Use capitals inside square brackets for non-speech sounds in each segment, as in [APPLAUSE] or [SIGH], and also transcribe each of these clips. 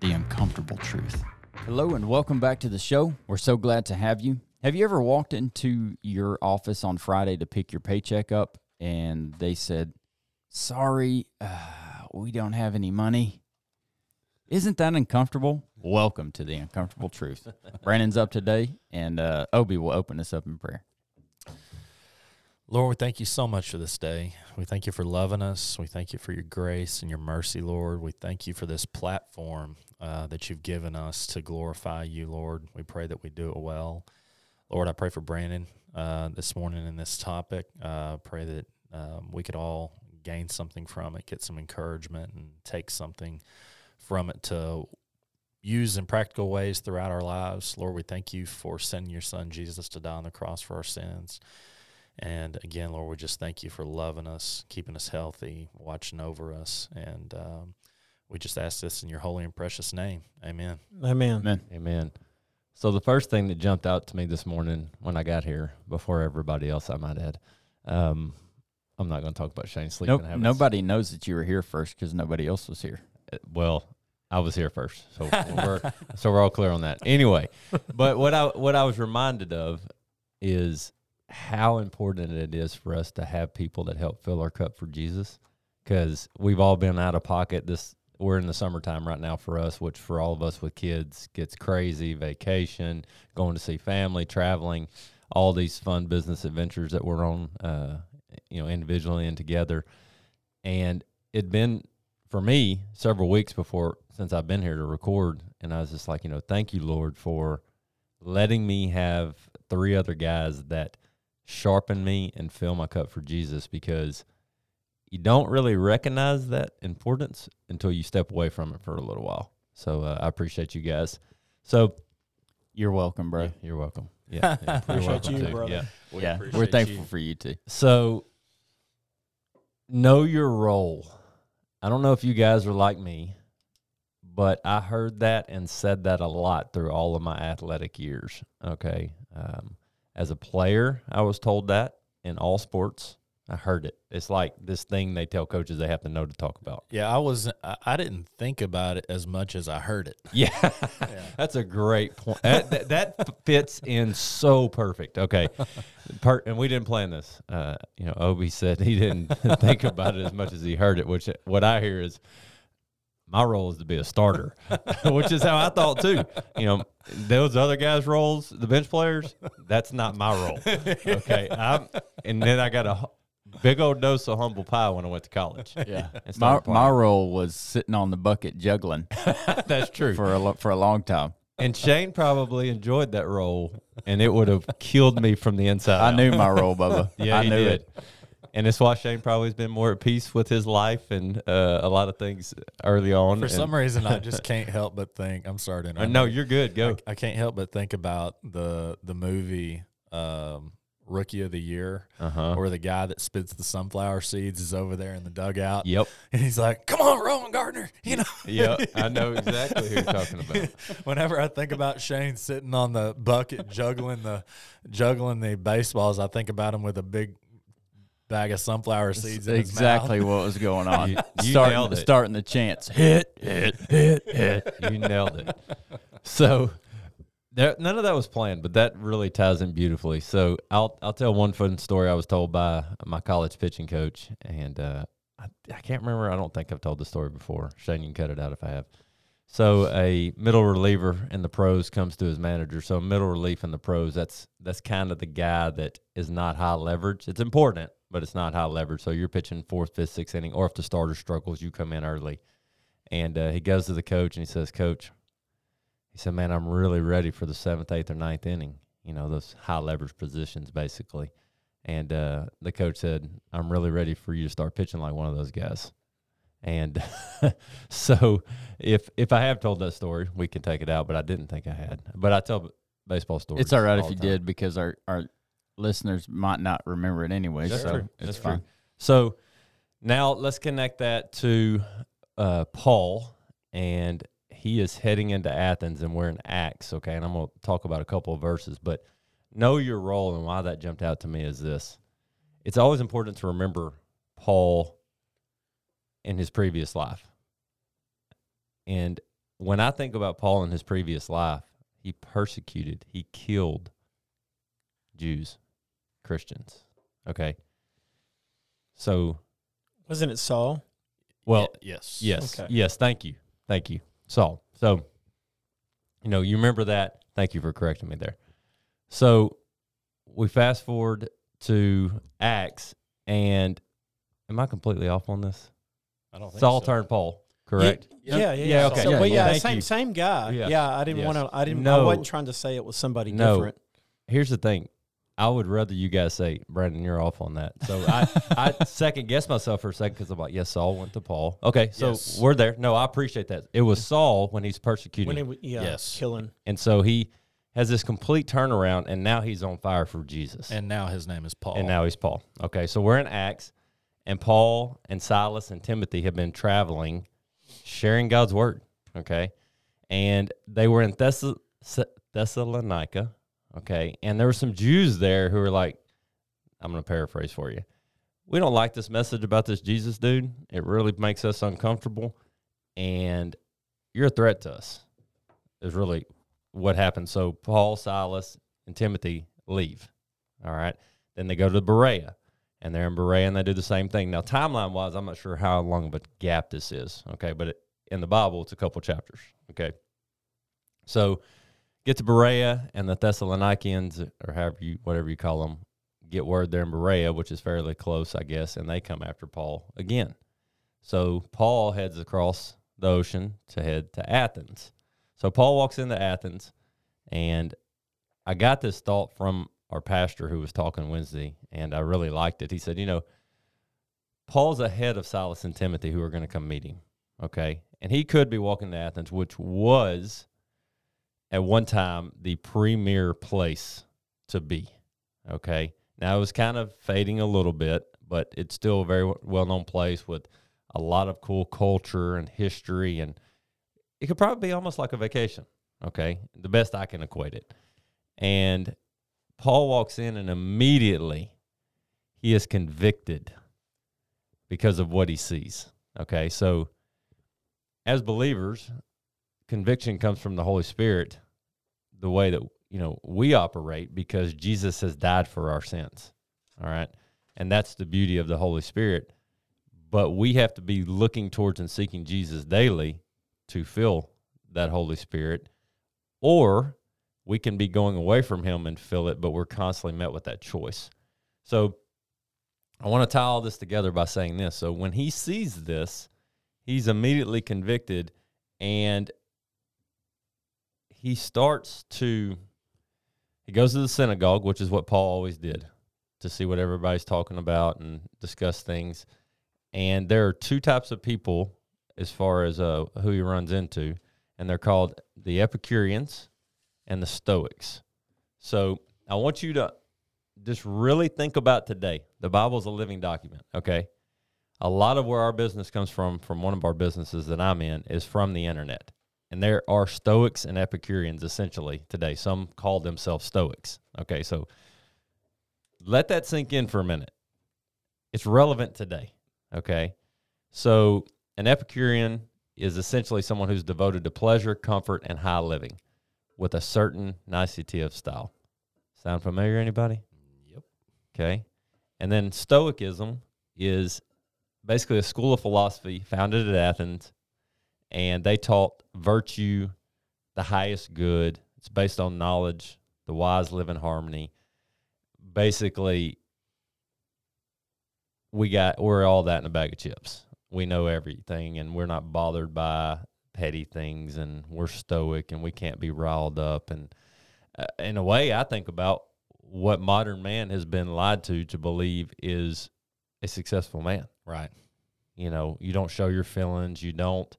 the uncomfortable truth. Hello and welcome back to the show. We're so glad to have you. Have you ever walked into your office on Friday to pick your paycheck up and they said, Sorry, uh, we don't have any money? Isn't that uncomfortable? Welcome to the uncomfortable truth. [LAUGHS] Brandon's up today, and uh, Obi will open us up in prayer. Lord, we thank you so much for this day. We thank you for loving us. We thank you for your grace and your mercy, Lord. We thank you for this platform uh, that you've given us to glorify you, Lord. We pray that we do it well. Lord, I pray for Brandon uh, this morning in this topic. Uh, pray that um, we could all gain something from it, get some encouragement, and take something from it to use in practical ways throughout our lives. Lord, we thank you for sending your son Jesus to die on the cross for our sins. And again, Lord, we just thank you for loving us, keeping us healthy, watching over us. And um, we just ask this in your holy and precious name. Amen. Amen. Amen. Amen. So the first thing that jumped out to me this morning when I got here, before everybody else, I might add, um, I'm not going to talk about Shane's sleeping Nope, habits. nobody knows that you were here first because nobody else was here. Uh, Well, I was here first, so [LAUGHS] we're so we're all clear on that. Anyway, but what I what I was reminded of is how important it is for us to have people that help fill our cup for Jesus, because we've all been out of pocket. This we're in the summertime right now for us, which for all of us with kids gets crazy. Vacation, going to see family, traveling, all these fun business adventures that we're on, uh, you know, individually and together, and it'd been for me several weeks before since I've been here to record, and I was just like, you know, thank you, Lord, for letting me have three other guys that sharpen me and fill my cup for Jesus because you don't really recognize that importance until you step away from it for a little while. So uh, I appreciate you guys. So You're welcome, bro. yeah, you're welcome. [LAUGHS] Yeah, yeah, Appreciate welcome you, too. brother. Yeah. We yeah, we're thankful you. for you too. So, know your role. I don't know if you guys are like me, but I heard that and said that a lot through all of my athletic years. Okay. Um, as a player, I was told that in all sports. I heard it. It's like this thing they tell coaches they have to know to talk about. Yeah, I was. I, didn't think about it as much as I heard it. Yeah, [LAUGHS] [LAUGHS] that's a great point. That, that, that fits in so perfect. Okay, [LAUGHS] per, and we didn't plan this. Uh, you know, Obi said he didn't think about it as much as he heard it. Which what I hear is my role is to be a starter, [LAUGHS] which is how I thought too. You know, those other guys' roles, the bench players, that's not my role. Okay, I'm, and then I got a big old dose of humble pie when I went to college. Yeah, my my role was sitting on the bucket juggling [LAUGHS] that's true. for a for a long time. And Shane probably enjoyed that role, and it would have killed me from the inside. I out. knew my role, Bubba. [LAUGHS] Yeah, I knew did. it. And it's why Shane probably has been more at peace with his life and uh, a lot of things early on. For And- some reason, I just [LAUGHS] can't help but think. I'm sorry to Uh, interrupt. no, you're good. Go. I, I can't help but think about the the movie um, Rookie of the Year, Uh huh. where the guy that spits the sunflower seeds is over there in the dugout, Yep. [LAUGHS] and he's like, "Come on, Rowengartner," you know. Yep. I know [LAUGHS] exactly who you're talking about. Whenever I think about Shane sitting on the bucket juggling the juggling the baseballs, I think about him with a big bag of sunflower seeds. Exactly what was going [LAUGHS] on. You- you starting, nailed it. starting the chance. Hit, hit, hit, hit. You nailed it. [LAUGHS] So there, none of that was planned, but that really ties in beautifully. So I'll I'll tell one fun story I was told by my college pitching coach, and uh, I, I can't remember. I don't think I've told the story before. Shane, you can cut it out if I have. So a middle reliever in the pros comes to his manager. So middle relief in the pros, that's that's kind of the guy that is not high leverage. It's important, but it's not high leverage. So you're pitching fourth, fifth, sixth inning, or if the starter struggles, you come in early. And uh, he goes to the coach and he says, "Coach, he said, man, I'm really ready for the seventh, eighth, or ninth inning. You know, those high leverage positions, basically." And uh, the coach said, "I'm really ready for you to start pitching like one of those guys." And [LAUGHS] so if if I have told that story, we can take it out, but I didn't think I had. But I tell baseball stories. It's all right if you time. did because our our listeners might not remember it anyway. That's so true. it's That's fine. true. So now let's connect that to uh, Paul, and he is heading into Athens, and we're in Acts. Okay, and I'm going to talk about a couple of verses, but know your role and why that jumped out to me is this: it's always important to remember Paul in his previous life, and when I think about Paul in his previous life, he persecuted, he killed Jews, Christians. Okay. So, Wasn't it Saul? well, Ye- yes. yes, Okay. yes. Thank you, thank you, Saul. So, you know, you remember that. Thank you for correcting me there. So, we fast forward to Acts, and am I completely off on this? I don't think Saul so. turned Paul, correct? Yeah, yeah, yeah. Yeah, okay. So, Yeah, well, yeah. yeah, same you. same guy. Yeah. Yeah, I didn't Yes. want to. I didn't. I wasn't trying to say it was somebody No. different. Here's the thing. I would rather you guys say, Brandon, you're off on that. So I, I [LAUGHS] second guess myself for a second because I'm like, yes, Saul went to Paul. Okay, so Yes. we're there. No, I appreciate that. It was Saul when he's persecuting. When he, yeah, Yes. killing. And so he has this complete turnaround, and now he's on fire for Jesus. And, And now his name is Paul. And now he's Paul. Okay, so we're in Acts, and Paul and Silas and Timothy have been traveling, sharing God's word. Okay, and they were in Thess- Thessalonica. Okay, and there were some Jews there who were like, I'm going to paraphrase for you. We don't like this message about this Jesus dude. It really makes us uncomfortable, and you're a threat to us. Is really what happened. So Paul, Silas, and Timothy leave. All right. Then they go to Berea, and they're in Berea, and they do the same thing. Now, timeline wise, I'm not sure how long of a gap this is. Okay, but it, in the Bible, it's a couple chapters. Okay. So get to Berea, and the Thessalonians, or however you, whatever you call them, get word they're in Berea, which is fairly close, I guess, and they come after Paul again. So Paul heads across the ocean to head to Athens. So Paul walks into Athens, and I got this thought from our pastor who was talking Wednesday, and I really liked it. He said, You know, Paul's ahead of Silas and Timothy who are going to come meet him. Okay. And he could be walking to Athens, which was at one time the premier place to be. Okay. Now it was kind of fading a little bit, but it's still a very well known place with a lot of cool culture and history. And it could probably be almost like a vacation. Okay. The best I can equate it. And Paul walks in and immediately he is convicted because of what he sees. Okay. So as believers, conviction comes from the Holy Spirit, the way that you know we operate because Jesus has died for our sins. All right. And that's the beauty of the Holy Spirit. But we have to be looking towards and seeking Jesus daily to fill that Holy Spirit. Or we can be going away from him and feel it, but we're constantly met with that choice. So I want to tie all this together by saying this. So when he sees this, he's immediately convicted and he starts to he goes to the synagogue which is what paul always did to see what everybody's talking about and discuss things and there are two types of people as far as uh, who he runs into and they're called the epicureans and the stoics so i want you to just really think about today the Bible is a living document okay a lot of where our business comes from, from one of our businesses that I'm in, is from the internet. And there are Stoics and Epicureans essentially today. Some call themselves Stoics. Okay, so let that sink in for a minute. It's relevant today. Okay, so an Epicurean is essentially someone who's devoted to pleasure, comfort, and high living with a certain nicety of style. Sound familiar, anybody? Yep. Okay. And then Stoicism is basically a school of philosophy founded at Athens, and they taught virtue, the highest good. It's based on knowledge. The wise live in harmony. Basically, we got we're all that in a bag of chips. We know everything, and we're not bothered by petty things, and we're stoic, and we can't be riled up. And uh, in a way, I think about what modern man has been lied to to believe is a successful man. Right. you know, you don't show your feelings. You don't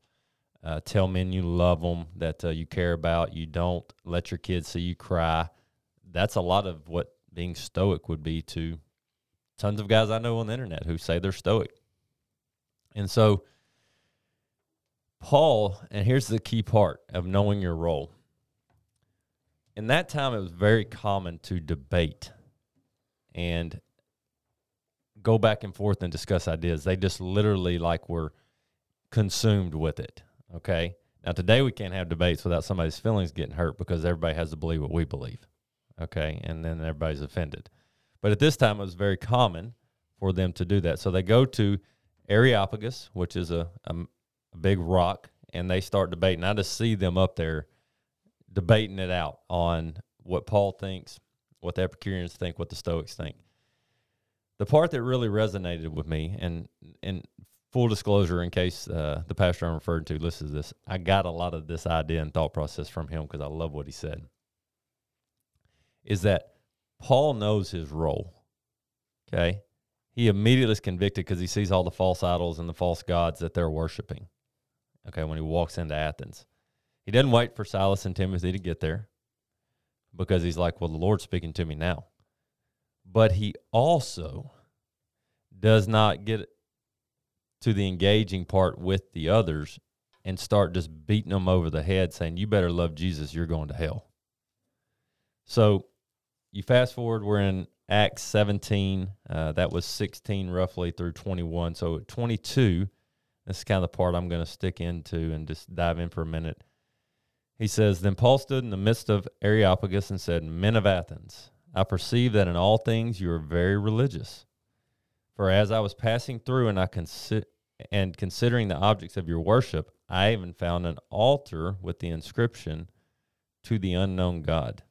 uh, tell men you love them, that uh, you care about. You don't let your kids see you cry. That's a lot of what being stoic would be to tons of guys I know on the internet who say they're stoic. And so, Paul, and here's the key part of knowing your role. In that time, it was very common to debate and go back and forth and discuss ideas. They just literally like were consumed with it. Okay. Now today we can't have debates without somebody's feelings getting hurt because everybody has to believe what we believe. Okay. And then everybody's offended. But at this time it was very common for them to do that. So they go to Areopagus, which is a, a, a big rock, and they start debating. I just see them up there debating it out on what Paul thinks, what the Epicureans think, what the Stoics think. The part that really resonated with me, and and full disclosure, in case uh, the pastor I'm referring to listens to this, I got a lot of this idea and thought process from him because I love what he said. Is that Paul knows his role? Okay, he immediately is convicted because he sees all the false idols and the false gods that they're worshiping. Okay, when he walks into Athens, he doesn't wait for Silas and Timothy to get there because he's like, well, the Lord's speaking to me now. But he also does not get to the engaging part with the others and start just beating them over the head saying, you better love Jesus, you're going to hell. So you fast forward, we're in Acts 17. Uh, that was 16 roughly through 21. So 22, this is kind of the part I'm going to stick into and just dive in for a minute. He says, Then Paul stood in the midst of Areopagus and said, Men of Athens, I perceive that in all things you are very religious. For as I was passing through and I consi- and considering the objects of your worship, I even found an altar with the inscription, To the unknown God.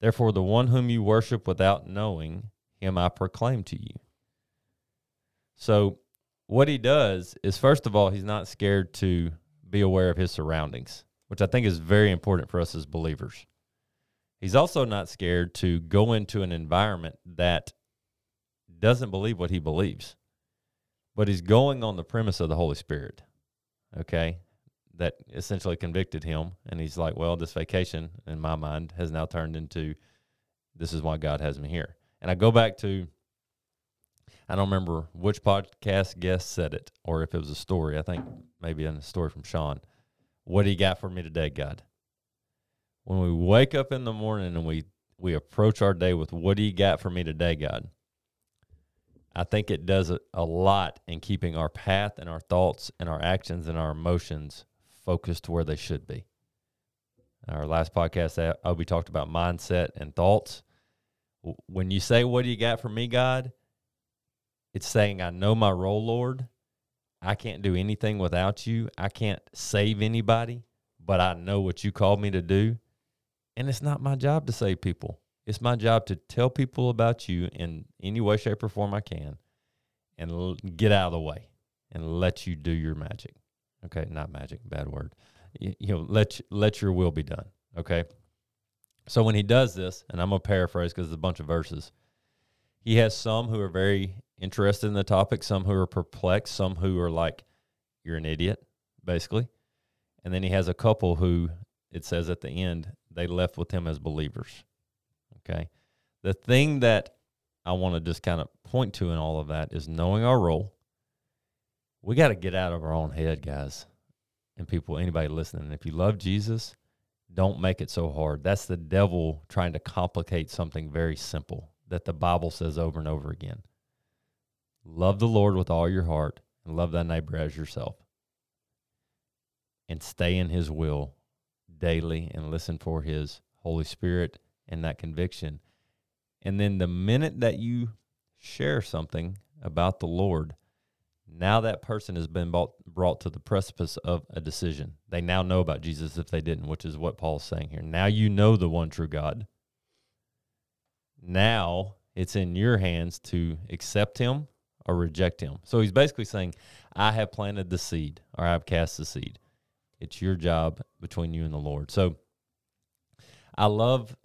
Therefore, the one whom you worship without knowing, him I proclaim to you. So, what he does is, first of all, he's not scared to be aware of his surroundings, which I think is very important for us as believers. He's also not scared to go into an environment that doesn't believe what he believes, but he's going on the premise of the Holy Spirit. Okay. That essentially convicted him. And he's like, well, this vacation in my mind has now turned into this is why God has me here. And I go back to, I don't remember which podcast guest said it or if it was a story. I think maybe in a story from Sean. What do you got for me today, God? When we wake up in the morning and we, we approach our day with, what do you got for me today, God? I think it does a, lot in keeping our path and our thoughts and our actions and our emotions focused where they should be. Our last podcast, uh, Obi talked about mindset and thoughts. When you say, What do you got for me, God? It's saying, I know my role, Lord. I can't do anything without you. I can't save anybody, but I know what you called me to do. And it's not my job to save people. It's my job to tell people about you in any way, shape, or form I can and l- get out of the way and let you do your magic. Okay, not magic, bad word. You, you know, let let your will be done. Okay. So when he does this, and I'm gonna paraphrase because it's a bunch of verses, he has some who are very interested in the topic, some who are perplexed, some who are like, "You're an idiot," basically, and then he has a couple who it says at the end they left with him as believers. Okay. The thing that I want to just kind of point to in all of that is knowing our role. We got to get out of our own head, guys, and people, anybody listening. If you love Jesus, don't make it so hard. That's the devil trying to complicate something very simple that the Bible says over and over again. Love the Lord with all your heart and love thy neighbor as yourself. And stay in his will daily and listen for his Holy Spirit and that conviction. And then the minute that you share something about the Lord, now that person has been brought, brought to the precipice of a decision. They now know about Jesus if they didn't, which is what Paul's saying here. Now you know the one true God. Now it's in your hands to accept him or reject him. So he's basically saying, I have planted the seed or I've cast the seed. It's your job between you and the Lord. So I love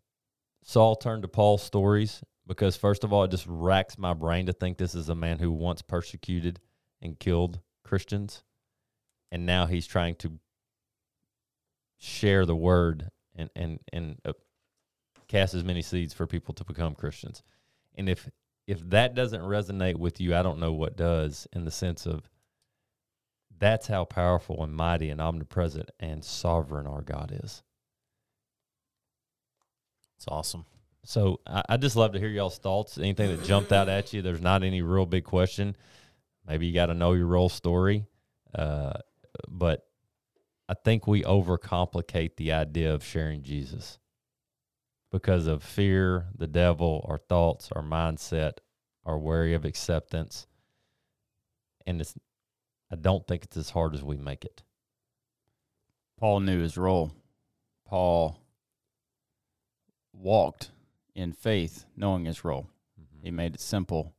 Saul turned to Paul's stories because, first of all, it just racks my brain to think this is a man who once persecuted and killed Christians, and now he's trying to share the word and and and uh, cast as many seeds for people to become Christians. And if if that doesn't resonate with you, I don't know what does in the sense of that's how powerful and mighty and omnipresent and sovereign our God is. It's awesome. So I, I just love to hear y'all's thoughts. Anything that jumped out at you. There's not any real big question. Maybe you got to know your role story, uh, but I think we overcomplicate the idea of sharing Jesus because of fear, the devil, our thoughts, our mindset, our worry of acceptance, and it's. I don't think it's as hard as we make it. Paul knew his role. Paul walked in faith, knowing his role. Mm-hmm. He made it simple.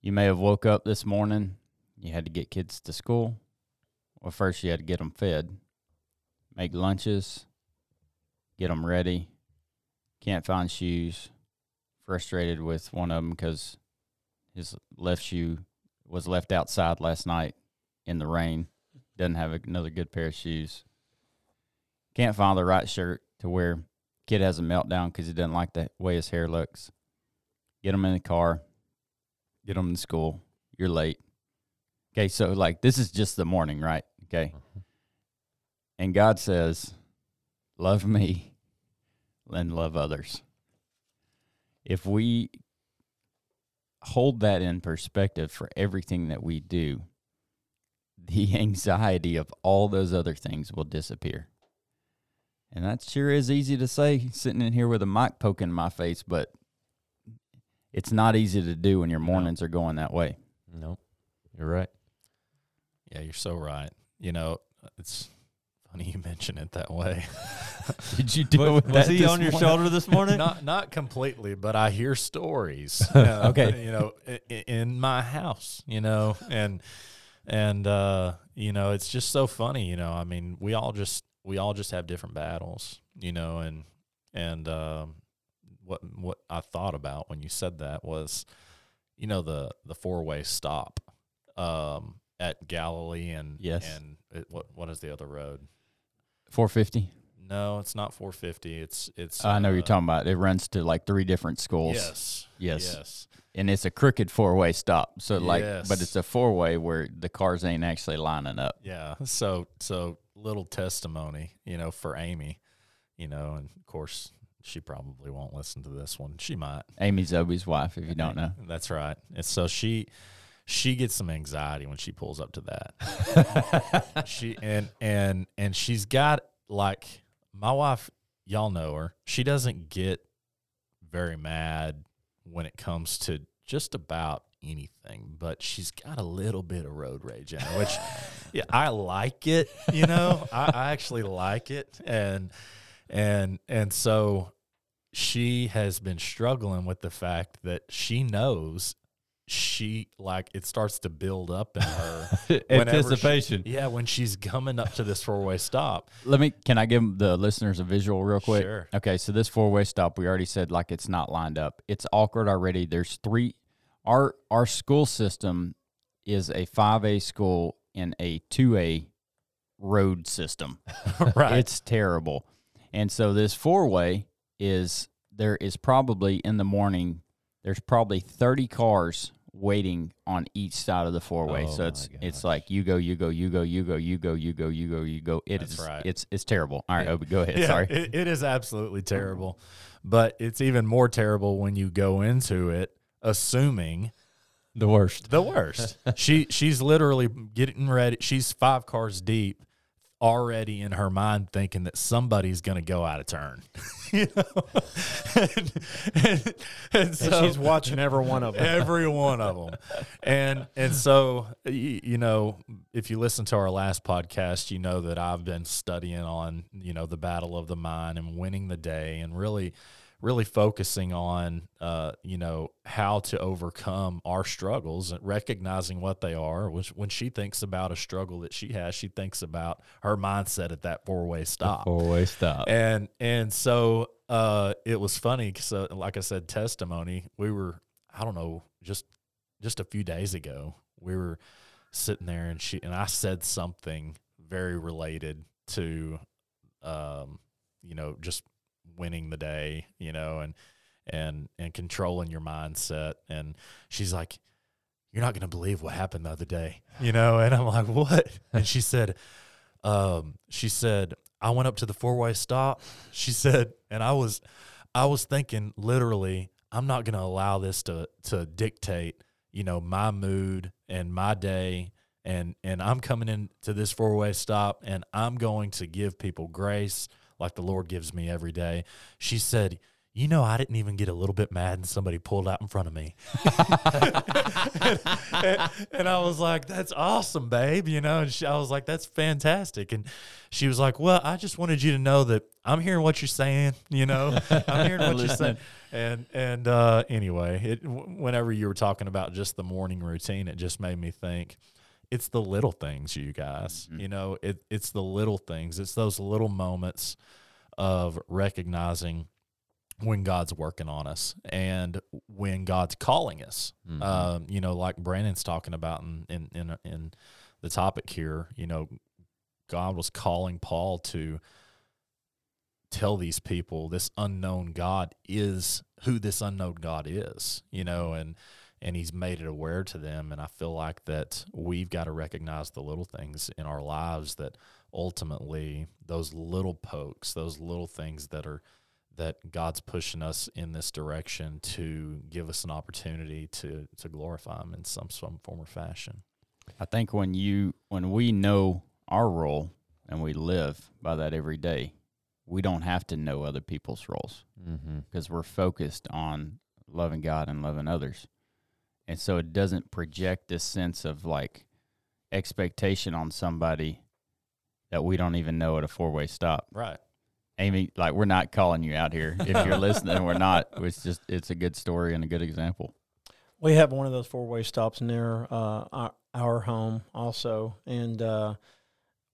You may have woke up this morning, you had to get kids to school. Well, first you had to get them fed, make lunches, get them ready. Can't find shoes. Frustrated with one of them because his left shoe was left outside last night in the rain. Doesn't have another good pair of shoes. Can't find the right shirt to wear. Kid has a meltdown because he doesn't like the way his hair looks. Get him in the car. Get him to school. You're late. Okay, so like this is just the morning, right? Okay. Mm-hmm. And God says, Love me and love others. If we hold that in perspective for everything that we do, [LAUGHS] the anxiety of all those other things will disappear. And that sure is easy to say sitting in here with a mic poking in my face, but it's not easy to do when your mornings are going that way. No, you're right. Yeah, you're so right. You know, it's funny you mention it that way. [LAUGHS] Did you [LAUGHS] deal with was that he on your morning? shoulder this morning? not not completely, but I hear stories. [LAUGHS] uh, Okay. you know, in, in my house, you know, and and uh, you know, it's just so funny. You know, I mean, we all just we all just have different battles, you know, and and um, what what I thought about when you said that was, you know, the the four way stop um, at Galilee and Yes. and it, what what is the other road? 450. No, it's not 450. It's it's. I know what uh, you're talking about. It runs to like three different schools. Yes. Yes. Yes. And it's a crooked four way stop. So like but it's a four way where the cars ain't actually lining up. Yeah. So so little testimony, you know, for Amy, you know, and of course she probably won't listen to this one. She might. Amy Zobe's wife, if you don't know. That's right. And so she she gets some anxiety when she pulls up to that. [LAUGHS] she and and and she's got like my wife, y'all know her. She doesn't get very mad when it comes to just about anything, but she's got a little bit of road rage in her, which [LAUGHS] yeah, I like it, you know. I, I actually like it. And and and so she has been struggling with the fact that she knows she like it starts to build up in her [LAUGHS] whenever she- Anticipation. yeah, when she's coming up to this four way stop. Let me can I give the listeners a visual real quick? Sure. Okay, so this four way stop, we already said like it's not lined up. It's awkward already. There's three our our school system is a five A school in a two A road system. [LAUGHS] right. It's terrible. And so this four way is there is probably in the morning there's probably 30 cars waiting on each side of the four way. Oh so my it's it's like you go, you go, you go, you go, you go, you go, you go, you go. It That's is- right. It's it's terrible. All right, Yeah. Obi, go ahead. [LAUGHS] Yeah, Sorry. It, it is absolutely terrible. But it's even more terrible when you go into it assuming The worst. the worst. [LAUGHS] she she's literally getting ready. She's five cars deep, already in her mind thinking that somebody's going to go out of turn. [LAUGHS] you know, and, and, and so and she's watching every one of them. every one of them and and so y- you know if you listen to our last podcast you know that i've been studying on you know the battle of the mind and winning the day and really really focusing on uh you know how to overcome our struggles and recognizing what they are which when she thinks about a struggle that she has she thinks about her mindset at that four-way stop Four way stop. and and so uh it was funny so like i said testimony we were i don't know just just a few days ago we were sitting there and she and I said something very related to um you know just winning the day you know and and and controlling your mindset. And she's like you're not going to believe what happened the other day you know? And I'm like what? [LAUGHS] And she said um she said I went up to the four-way stop. She said and I was I was thinking literally I'm not going to allow this to to dictate you know my mood and my day. And and I'm coming into this four way stop and I'm going to give people grace like the Lord gives me every day. She said, you know, I didn't even get a little bit mad and somebody pulled out in front of me. and, [LAUGHS] and, and, I was like, that's awesome, babe. You know, and she, I was like, that's fantastic. And she was like, well, I just wanted you to know that I'm hearing what you're saying. You know, [LAUGHS] I'm hearing what you're saying. And, and, uh, anyway, it, whenever you were talking about just the morning routine, it just made me think, it's the little things, you guys. Mm-hmm. You know, it, it's the little things. It's those little moments of recognizing when God's working on us and when God's calling us. Mm-hmm. Um, you know, like Brandon's talking about in, in in in the topic here. You know, God was calling Paul to tell these people this unknown God is who this unknown God is. You know, and and he's made it aware to them. And I feel like that we've got to recognize the little things in our lives that ultimately those little pokes, those little things that are that God's pushing us in this direction to give us an opportunity to to glorify Him in some some form or fashion. I think when you when we know our role and we live by that every day, we don't have to know other people's roles because mm-hmm. we're focused on loving God and loving others and so it doesn't project this sense of like expectation on somebody that we don't even know at a four way stop. Right. Amy, like we're not calling you out here. If you're [LAUGHS] listening, we're not. It's just it's a good story and a good example. We have one of those four way stops near uh, our, our, home also, and uh,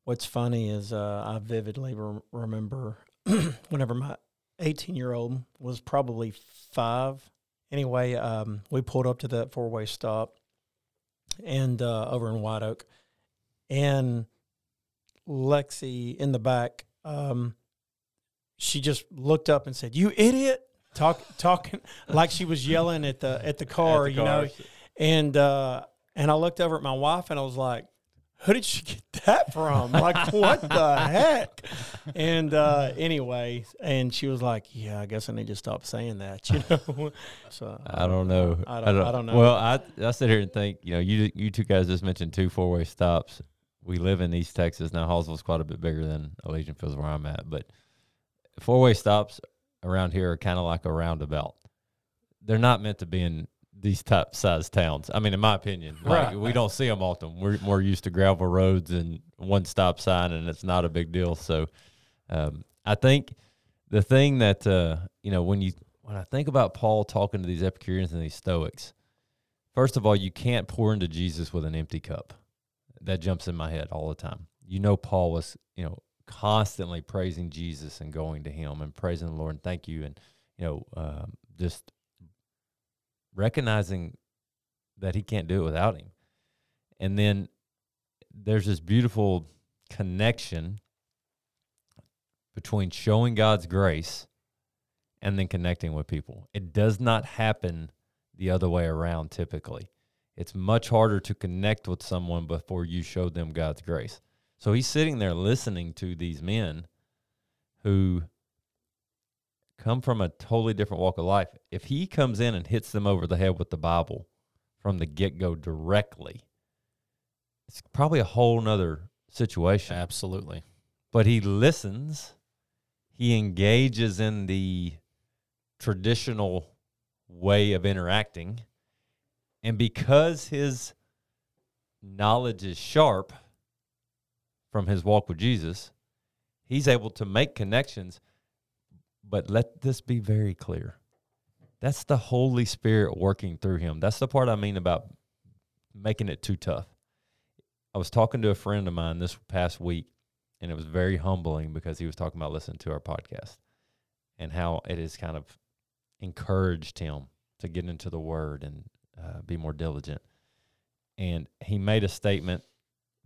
what's funny is uh, I vividly re- remember [CLEARS THROAT] whenever my 18 year old was probably five anyway, um, we pulled up to that four way stop and uh, over in White Oak, and Lexi in the back, um, she just looked up and said, "You idiot!" Talk [LAUGHS] talking like she was yelling at the at the car, at the you know, and uh, and I looked over at my wife and I was like, who did she get that from? Like, what the heck? And uh, anyway, and she was like, yeah, I guess I need to stop saying that, you know? so I don't know. I don't, I don't, I don't know. Well, I, I sit here and think, you know, you, you two guys just mentioned two four way stops. We live in East Texas. Now, Hallsville's quite a bit bigger than Elysian Fields where I'm at, but four way stops around here are kind of like a roundabout. They're not meant to be in these type size towns. I mean, in my opinion, like right. we don't see them often. We're more used to gravel roads and one stop sign, and it's not a big deal. So, um, I think the thing that uh, you know when you when I think about Paul talking to these Epicureans and these Stoics, first of all, you can't pour into Jesus with an empty cup. That jumps in my head all the time. You know, Paul was you know constantly praising Jesus and going to Him and praising the Lord and thank you and you know um, just recognizing that he can't do it without him. And then there's this beautiful connection between showing God's grace and then connecting with people. It does not happen the other way around typically. It's much harder to connect with someone before you show them God's grace. So he's sitting there listening to these men who come from a totally different walk of life, if he comes in and hits them over the head with the Bible from the get go directly, it's probably a whole nother situation. Absolutely. But he listens, he engages in the traditional way of interacting. And because his knowledge is sharp from his walk with Jesus, he's able to make connections but let this be very clear. That's the Holy Spirit working through him. That's the part I mean about making it too tough. I was talking to a friend of mine this past week, and it was very humbling because he was talking about listening to our podcast and how it has kind of encouraged him to get into the Word and uh, be more diligent. and he made a statement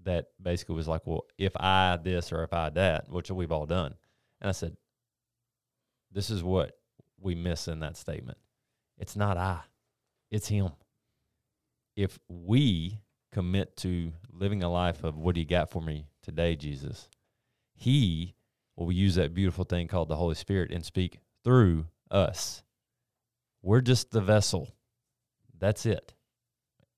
that basically was like, "Well, if I this or if I that," which we've all done. And I said, "This is what we miss in that statement. It's not I, it's him. If we commit to living a life of what do you got for me today, Jesus, he will use that beautiful thing called the Holy Spirit and speak through us. We're just the vessel. That's it.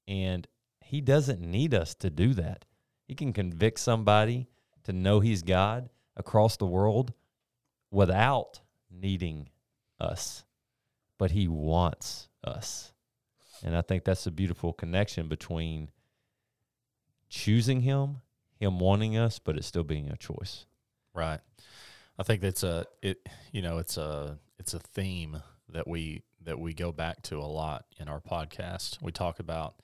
And he doesn't need us to do that. He can convict somebody to know he's God across the world without needing us. But he wants us. And I think that's a beautiful connection between choosing him, him wanting us, but it still being a choice. Right. I think that's a it you know, it's a it's a theme that we that we go back to a lot in our podcast. We talk about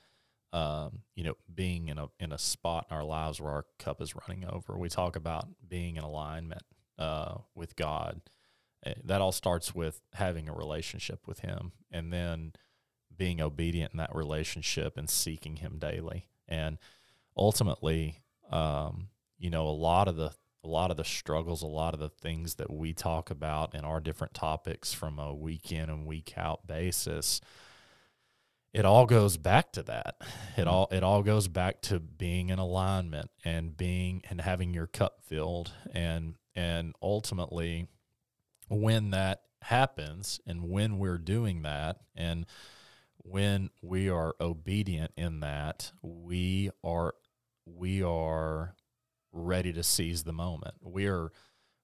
um, you know, being in a in a spot in our lives where our cup is running over. We talk about being in alignment uh, with God. Uh, that all starts with having a relationship with Him, and then being obedient in that relationship and seeking Him daily. And ultimately, um, you know, a lot of the a lot of the struggles, a lot of the things that we talk about in our different topics from a week in and week out basis, it all goes back to that. It Mm-hmm. all it all goes back to being in alignment and being and having your cup filled and and ultimately when that happens and when we're doing that and when we are obedient in that, we are we are ready to seize the moment. We are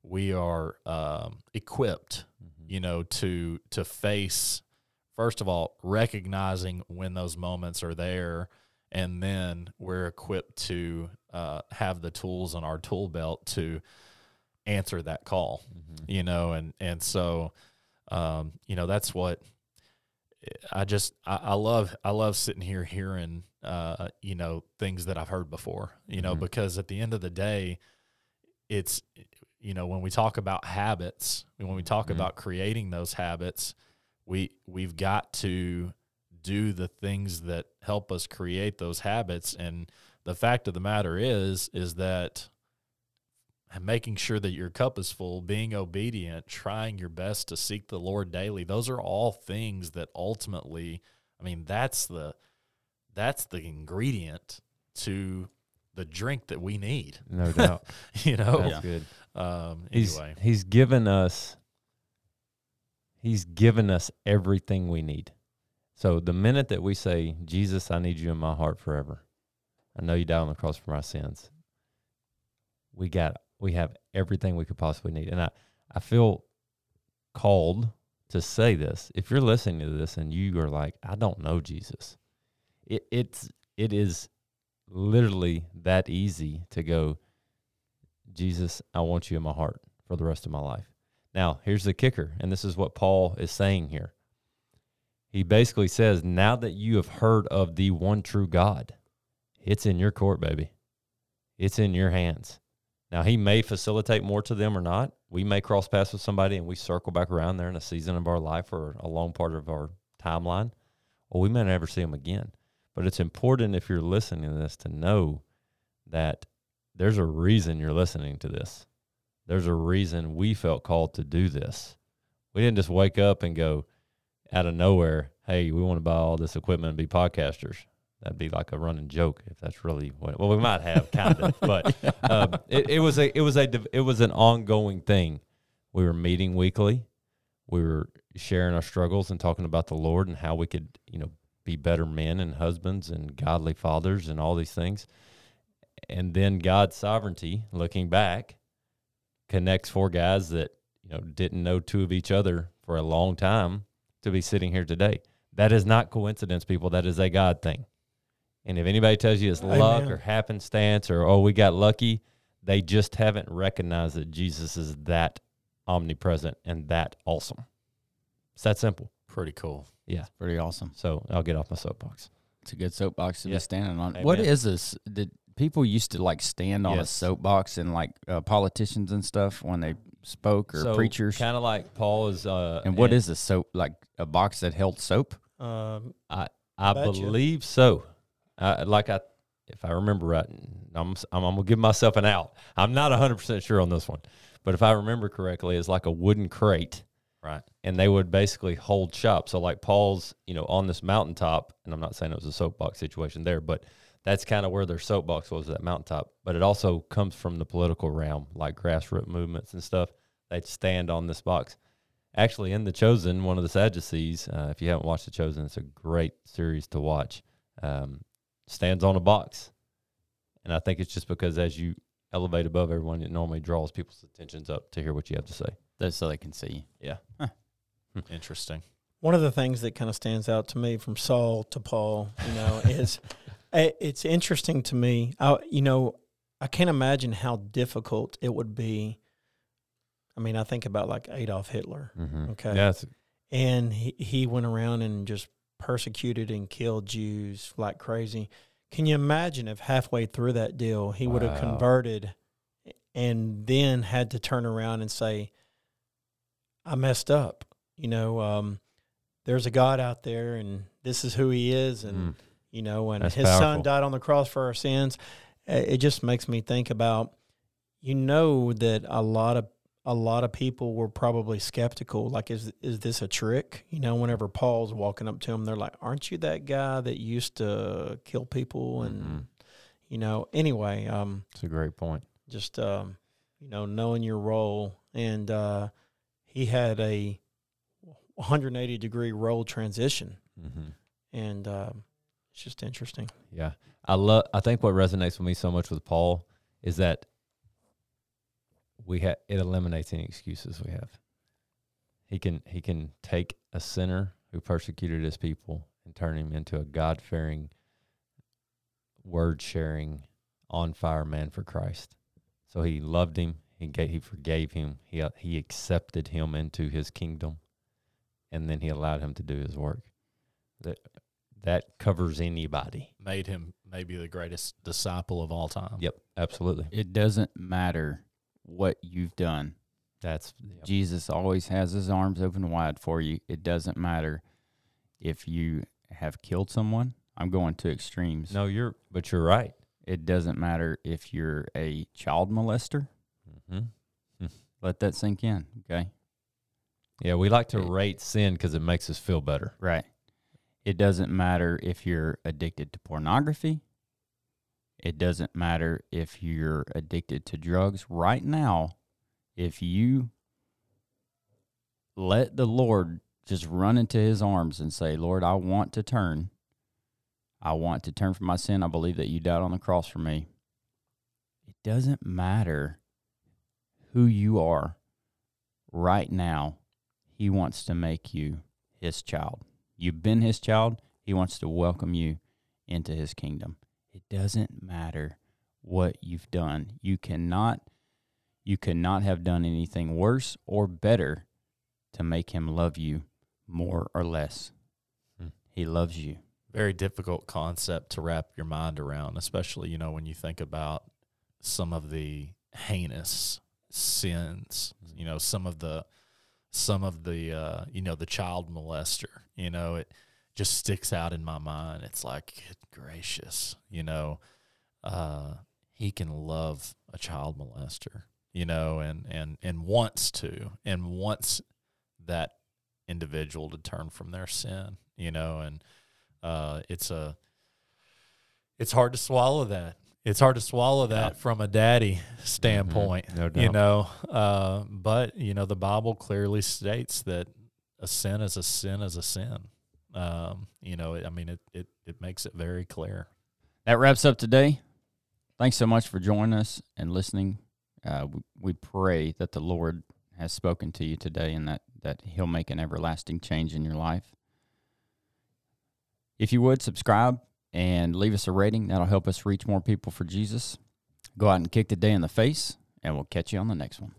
we are um, equipped, you know, to to face first of all recognizing when those moments are there, and then we're equipped to uh, have the tools on our tool belt to answer that call. You know, and and so um, you know that's what I just I, I love I love sitting here hearing uh, you know things that I've heard before you know Mhm. because at the end of the day it's you know when we talk about habits when we talk Mhm. about creating those habits we we've got to do the things that help us create those habits and the fact of the matter is is that making sure that your cup is full, being obedient, trying your best to seek the Lord daily. Those are all things that ultimately, I mean, that's the that's the ingredient to the drink that we need. No doubt. [LAUGHS] You know. That's Yeah. good. Um. He's Anyway. he's given us he's given us everything we need. So the minute that we say, Jesus, I need you in my heart forever. I know you died on the cross for my sins. We got we have everything we could possibly need. And I, I feel called to say this. If you're listening to this and you are like, I don't know Jesus, it it's it is literally that easy to go, Jesus, I want you in my heart for the rest of my life. Now, here's the kicker, and this is what Paul is saying here. He basically says, Now that you have heard of the one true God, it's in your court, baby. It's in your hands. Now, he may facilitate more to them or not. We may cross paths with somebody and we circle back around there in a season of our life or a long part of our timeline, or we may never see them again. But it's important if you're listening to this to know that there's a reason you're listening to this. There's a reason we felt called to do this. We didn't just wake up and go out of nowhere, hey, we want to buy all this equipment and be podcasters. That'd be like a running joke if that's really what. Well, we might have kind of, but um, [LAUGHS] it, it was a it was a it was an ongoing thing. We were meeting weekly. We were sharing our struggles and talking about the Lord and how we could you know be better men and husbands and godly fathers and all these things. And then God's sovereignty, looking back, connects four guys that you know didn't know two of each other for a long time to be sitting here today. That is not coincidence, people. That is a God thing. And if anybody tells you it's luck or happenstance or oh we got lucky, they just haven't recognized that Jesus is that omnipresent and that awesome. It's that simple. Pretty cool. Yeah. Pretty awesome. So I'll get off my soapbox. It's a good soapbox to Yeah. be standing on. What Amen. is this? Did people used to like stand on a soapbox and like uh, politicians and stuff when they spoke or preachers? kind of like Paul is. Uh, and what is a soap? Like a box that held soap? Um, I I Betcha. believe so. Uh, like I, if I remember right, I'm, I'm, I'm gonna give myself an out. I'm not 100 percent sure on this one, but if I remember correctly, it's like a wooden crate, Right. and they would basically hold shop. So like Paul's, you know, on this mountaintop, and I'm not saying it was a soapbox situation there, but that's kind of where their soapbox was that mountaintop. But it also comes from the political realm, like grassroots movements and stuff. They'd stand on this box. Actually, in the Chosen, one of the Sadducees, uh, if you haven't watched the Chosen, it's a great series to watch. Um, stands on a box, and I think it's just because as you elevate above everyone, it normally draws people's attentions up to hear what you have to say. That's so they can see. Yeah. Interesting. One of the things that kind of stands out to me from Saul to Paul, you know, [LAUGHS] is it's interesting to me. I, you know, I can't imagine how difficult it would be. I mean, I think about like Adolf Hitler, Mm-hmm. Okay. Yeah, and he, he went around and just persecuted and killed Jews like crazy. Can you imagine if halfway through that deal he would have converted and then had to turn around and say, I messed up. You know, um, there's a God out there and this is who he is. And, mm, you know, and That's his son died on the cross for our sins. It just makes me think about, you know, that a lot of a lot of people were probably skeptical. Like, is is this a trick? You know, whenever Paul's walking up to him, they're like, "Aren't you that guy that used to kill people?" And mhm. you know, anyway, um, it's a great point. just um, you know, knowing your role, and uh, he had a 180 degree role transition, Mm-hmm. and um, it's just interesting. Yeah, I love. I think what resonates with me so much with Paul is that we have it eliminates any excuses we have. He can he can take a sinner who persecuted his people and turn him into a God fearing, word sharing, on fire man for Christ. So he loved him. He gave, he forgave him. He uh, he accepted him into his kingdom, and then he allowed him to do his work. That that covers anybody. Made him maybe the greatest disciple of all time. Yep, absolutely. It doesn't matter what you've done. That's yep. Jesus always has his arms open wide for you. It doesn't matter if you have killed someone. I'm going to extremes. no, you're but you're right. It doesn't matter if you're a child molester. Mm-hmm. Let that sink in. Okay. Yeah, we like to It- rate sin because it makes us feel better. Right. It doesn't matter if you're addicted to pornography. It doesn't matter if you're addicted to drugs. Right now, if you let the Lord just run into his arms and say, Lord, I want to turn. I want to turn from my sin. I believe that you died on the cross for me. It doesn't matter who you are right now. He wants to make you his child. You've been his child. He wants to welcome you into his kingdom. It doesn't matter what you've done. You cannot you cannot have done anything worse or better to make him love you more or less. Hmm. He loves you. very difficult concept to wrap your mind around, especially you know when you think about some of the heinous sins. You know, some of the some of the uh, you know the child molester. You know, it just sticks out in my mind. It's like, good gracious, you know, uh, he can love a child molester. You know, and and and wants to, and wants that individual to turn from their sin. You know, and uh, it's a it's hard to swallow that. It's hard to swallow that Yeah. from a daddy standpoint. Mm-hmm. No doubt. You know, uh, but you know the Bible clearly states that a sin is a sin is a sin. Um, you know, I mean, it, it it makes it very clear. That wraps up today. Thanks so much for joining us and listening. Uh, we, we pray that the Lord has spoken to you today and that, that He'll make an everlasting change in your life. If you would, subscribe and leave us a rating. That'll help us reach more people for Jesus. Go out and kick the day in the face, and we'll catch you on the next one.